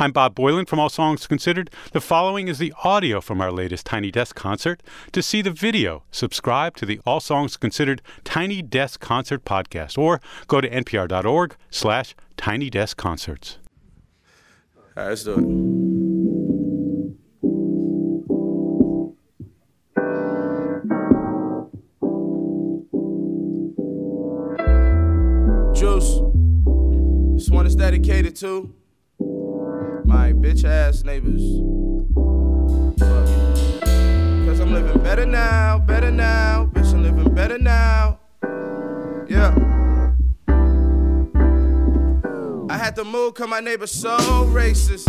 I'm Bob Boilen from All Songs Considered. The following is the audio from our latest Tiny Desk concert. To see the video, subscribe to the All Songs Considered Tiny Desk Concert podcast or go to npr.org slash tiny desk concerts. All right, let's do it. Juice. This one is dedicated to bitch ass neighbors. Cause I'm living better now, better now. Bitch, I'm living better now. Yeah. I had to move cause my neighbor's so racist.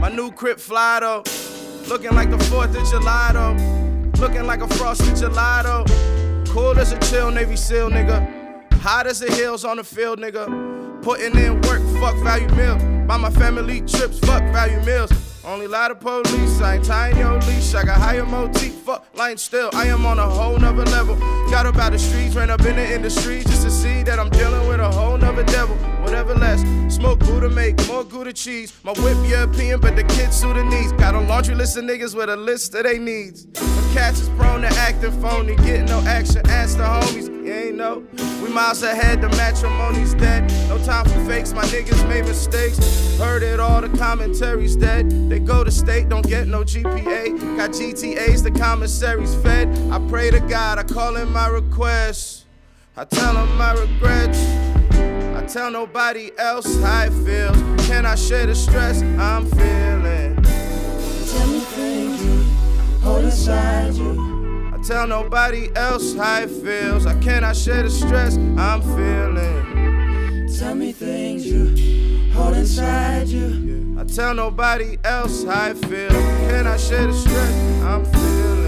My new crib fly though. Looking like the 4th of July though. Looking like a frosted gelato. Cool as a chill Navy SEAL nigga. Hot as the hills on the field nigga. Putting in work, fuck value meal. Buy my family trips, fuck value meals. Only lie to police, I ain't tying your leash. I got higher motif, fuck lying still. I am on a whole nother level. Got up out the streets, ran up in the industry just to see that I'm dealing with a whole nother devil. Whatever less, smoke Gouda, make more Gouda cheese. My whip European, but the kids Sudanese. Got a laundry list of niggas with a list of they needs. My cats is prone to acting phony, getting no action. Ask the homies, you ain't know. We miles ahead, the matrimony's dead. No time for fakes, my niggas made mistakes. Heard it all, the commentary's dead. They go to state, don't get no GPA. Got GTAs, the commissaries fed. I pray to God, I call in my requests. I tell him my regrets. I tell nobody else how it feels. Can I share the stress I'm feeling? Tell me things you hold inside you. I tell nobody else how it feels. I cannot share the stress I'm feeling. Tell me things you hold inside you. I tell nobody else how I feel. Can I share the stress I'm feeling?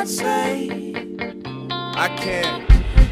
I cannot say. I can't.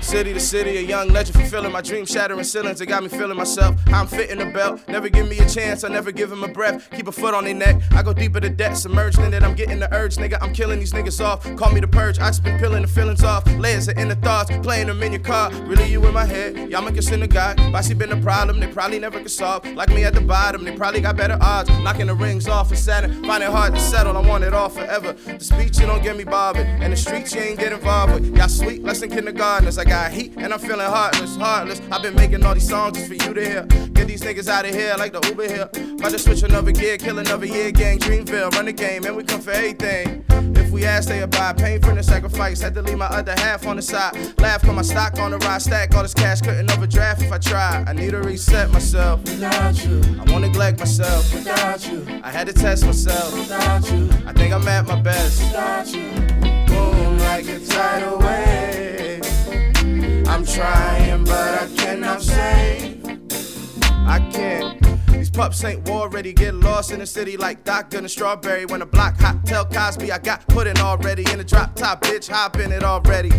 City to city, a young legend fulfilling my dream, shattering ceilings. It got me feeling myself. I'm fitting the belt. Never give me a chance, I never give him a breath. Keep a foot on their neck. I go deeper to depth, submerged in it. I'm getting the urge, nigga. I'm killing these niggas off. Call me the purge. I just been peeling the feelings off. Layers of inner thoughts, playing them in your car. Really, you in my head. Y'all make us in the God. Bossy been a problem, they probably never could solve. Like me at the bottom, they probably got better odds. Knocking the rings off for Saturn. Find it hard to settle, I want it all forever. The speech, you don't get me bothered. And the streets, you ain't get involved with. Y'all sweet, less than kindergartners. I got heat, and I'm feeling heartless, heartless. I've been making all these songs just for you to hear. Get these niggas out of here like the Uber here. About to switch another gear, kill another year, gang, Dreamville, run the game, and we come for everything. If we ask, they abide. Pain for the sacrifice. Had to leave my other half on the side. Laugh, cause my stock on the rise. Stack all this cash, couldn't overdraft if I tried. I need to reset myself. Without you, I won't neglect myself. without you, I had to test myself. without you, I think I'm at my best. without you. Boom, like a tidal wave. I'm trying, but I cannot say. I can't. These pups ain't war ready. Get lost in the city like Doctor and Strawberry. When the block hot, tell Cosby I got put in already. In the drop top, bitch, hop in it already.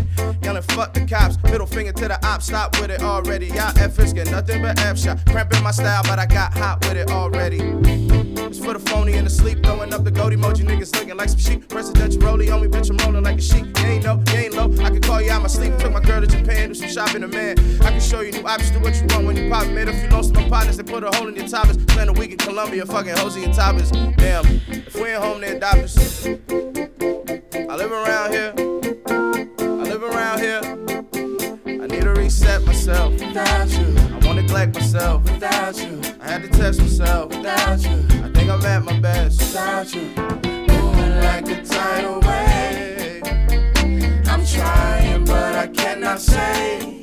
Yelling fuck the cops, middle finger to the op, stop with it already. Y'all efforts get nothing but F shot. Cramping my style, but I got hot with it already. For the phony and the sleep, throwing up the goat emoji. Niggas looking like some sheep. Presidential rollie on me, bitch, I'm rolling like a sheep. You ain't know, you ain't low. I can call you out my sleep. Took my girl to Japan, do some shopping, a man. I can show you new options, do what you want when you pop. Made a few lost my partners, they put a hole in your toppers. Spend a week in Colombia, fucking Hosey and Toppers. Damn, if we ain't home, they adopt us. I live around here. I live around here. I need to reset myself. Without you, I wanna neglect myself. without you, I had to test myself. without you, without you. Moving like a tidal wave. I'm trying, but I cannot say.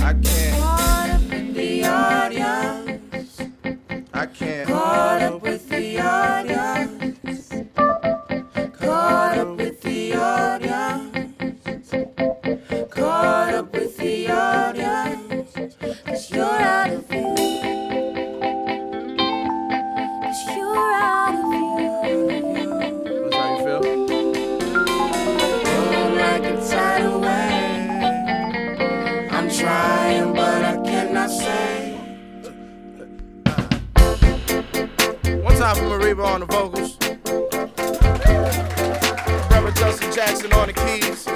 I can't. Caught up in the audience. I can't. Caught up with the audience. Caught up with the audience. Weaver on the vocals. Brother Justin Jackson on the keys.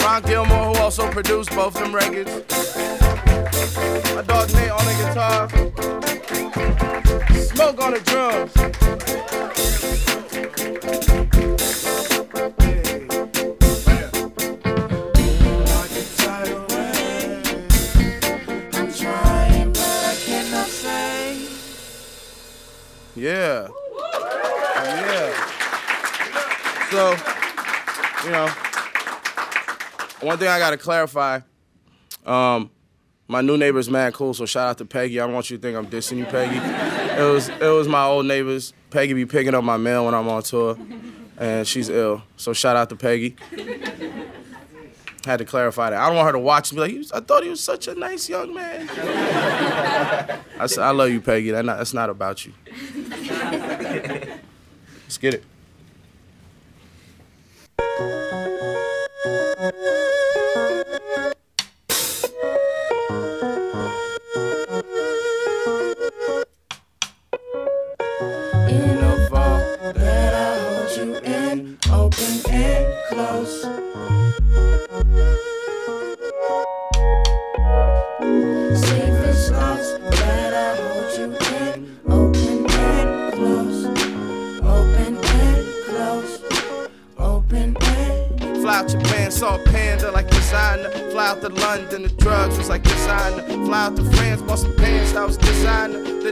Ron Gilmore, who also produced both them records. My dog Nate on the guitar. Smoke on the drums. Yeah. Yeah. So, you know, one thing I gotta clarify. Um, my new neighbor's mad cool, so shout out to Peggy. I don't want you to think I'm dissing you, Peggy. It was it was my old neighbors. Peggy be picking up my mail when I'm on tour, and she's ill. So shout out to Peggy. Had to clarify that. I don't want her to watch and be like, "He was- I thought he was such a nice young man. I, said, I love you, Peggy. That not, that's not about you. Let's get it.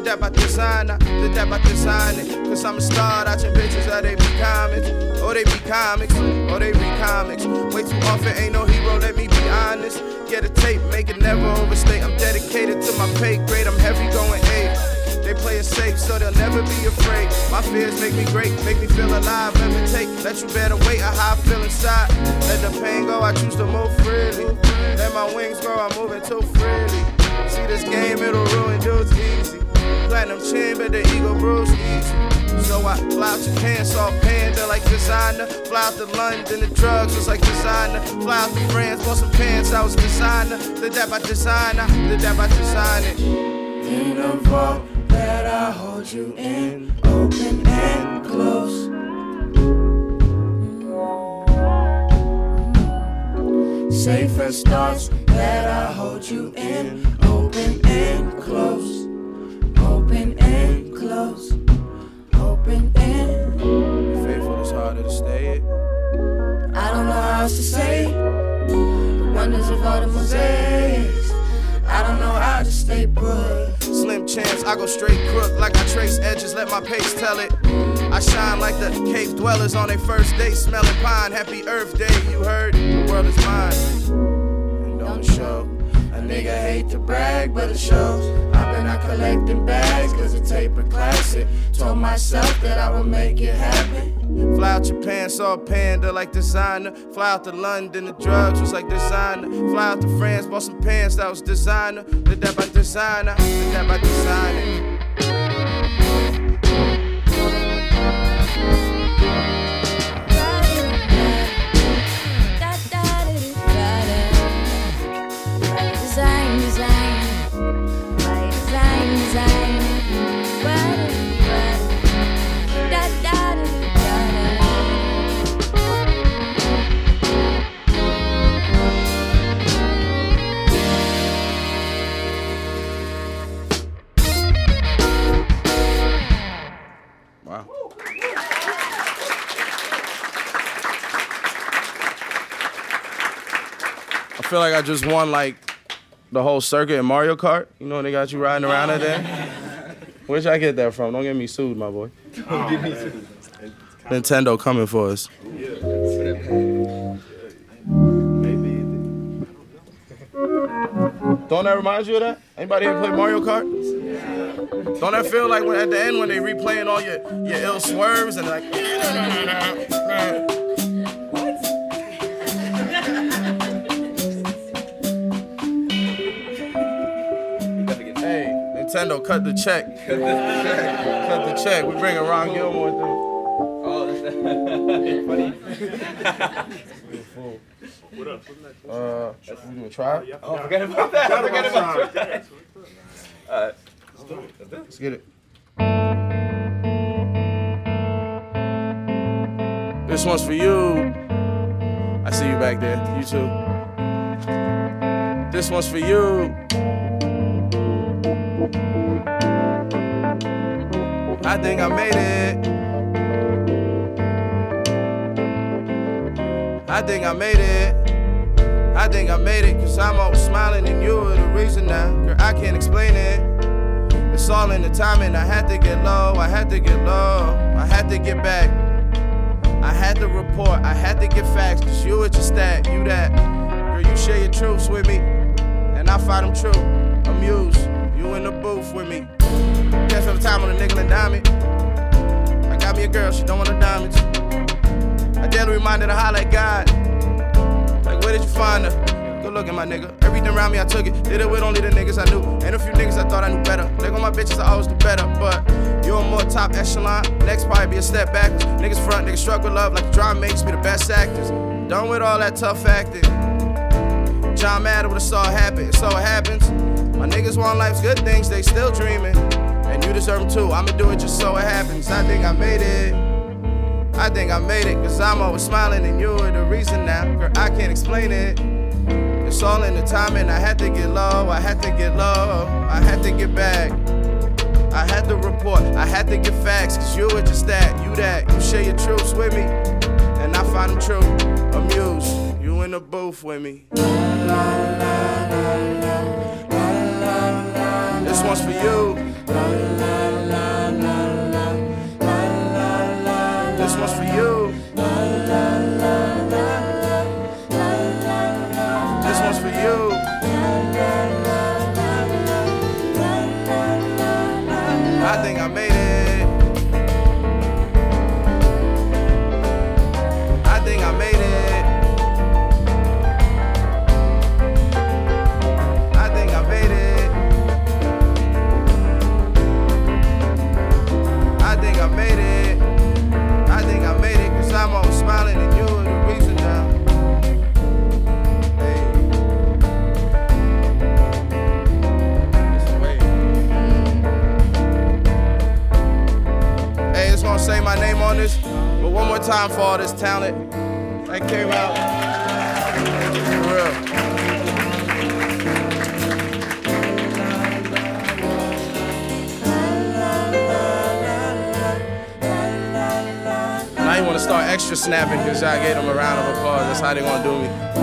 That by designer, did that by designing. Cause I'm a star, watching bitches that they be comics. Or they be comics, or they be comics. Way too often, ain't no hero, let me be honest. Get a tape, make it never overstate. I'm dedicated to my pay grade, I'm heavy going eight. They play it safe, so they'll never be afraid. My fears make me great, make me feel alive. Let me take, let you better wait on how I feel inside. Let the pain go, I choose to move freely. Let my wings grow, I'm moving too freely. See this game, it'll. Platinum chin, but the ego bruise. So I fly out Japan, saw panda like designer. Fly out to London, the drugs was like designer. Fly out to France, bought some pants, I was designer. Did that by designer, did that by designer. in a vault that I hold you in, open and close. Safest thoughts that I hold you in, open and close. Know how else to say. The wonders of all the mosaics. I don't know how to stay put. Slim chance, I go straight crook like I trace edges, let my pace tell it. I shine like the cave dwellers on their first day, smelling pine. Happy Earth Day, you heard? The world is mine. And don't show. A nigga hate to brag, but it shows. Been out collecting bags, cause it tape classic. Told myself that I would make it happen. Fly out Japan, saw a panda like designer. Fly out to London, the drugs was like designer. Fly out to France, bought some pants that was designer. Did that by designer, did that by designer. Feel like I just won like the whole circuit in Mario Kart. You know when they got you riding around in there? Where'd y'all get that from? Don't get me sued, my boy. Nintendo coming for us. Don't that remind you of that? Anybody ever play Mario Kart? Don't that feel like when at the end when they replaying all your, your ill swerves and like Nintendo, cut the check. Cut the check. We bring Ron Gilmore through. Oh, funny. What up? Uh, should gonna a try? Oh, oh, forget about that. I forget about that. All right. Let's do it. Let's get it. This one's for you. I see you back there. You too. This one's for you. I think I made it. I think I made it. I think I made it, cause I'm always smiling and you're the reason now. Girl, I can't explain it. It's all in the timing. I had to get low, I had to get low, I had to get back. I had to report, I had to get facts, cause you at your stat, you that. Girl, you share your truths with me, and I find them true. Amused, you in the booth with me. Guess every time on a nickel and diamond. I got me a girl, she don't want no diamonds. I daily reminded her holla at God. Like, where did you find her? Good looking, my nigga. Everything around me, I took it. Did it with only the niggas I knew. And a few niggas I thought I knew better. Like on my bitches, I always do better. But you're more top echelon. Next probably be a step backwards. Niggas front, niggas struggle love like the drama makes me the best actors. Done with all that tough acting. John Madden would have saw it happen. So it happens. My niggas want life's good things, they still dreaming. And you deserve them too. I'ma do it just so it happens. I think I made it. I think I made it, cause I'm always smiling and you're the reason now. Girl, I can't explain it. It's all in the timing. I had to get low, I had to get low, I had to get back. I had to report, I had to get facts, cause you were just that, you that. You share your truths with me, and I find them true. Amused, you in the booth with me. On this, but one more time for all this talent that came out. For real. Now you wanna start extra snapping because I gave them a round of applause. That's how they gonna do me.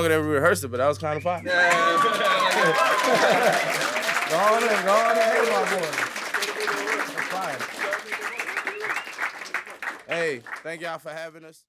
Longer than we rehearsed it, but that was kind of fun. go on in, go on in, hey, my boy. That's fine. Hey, thank y'all for having us.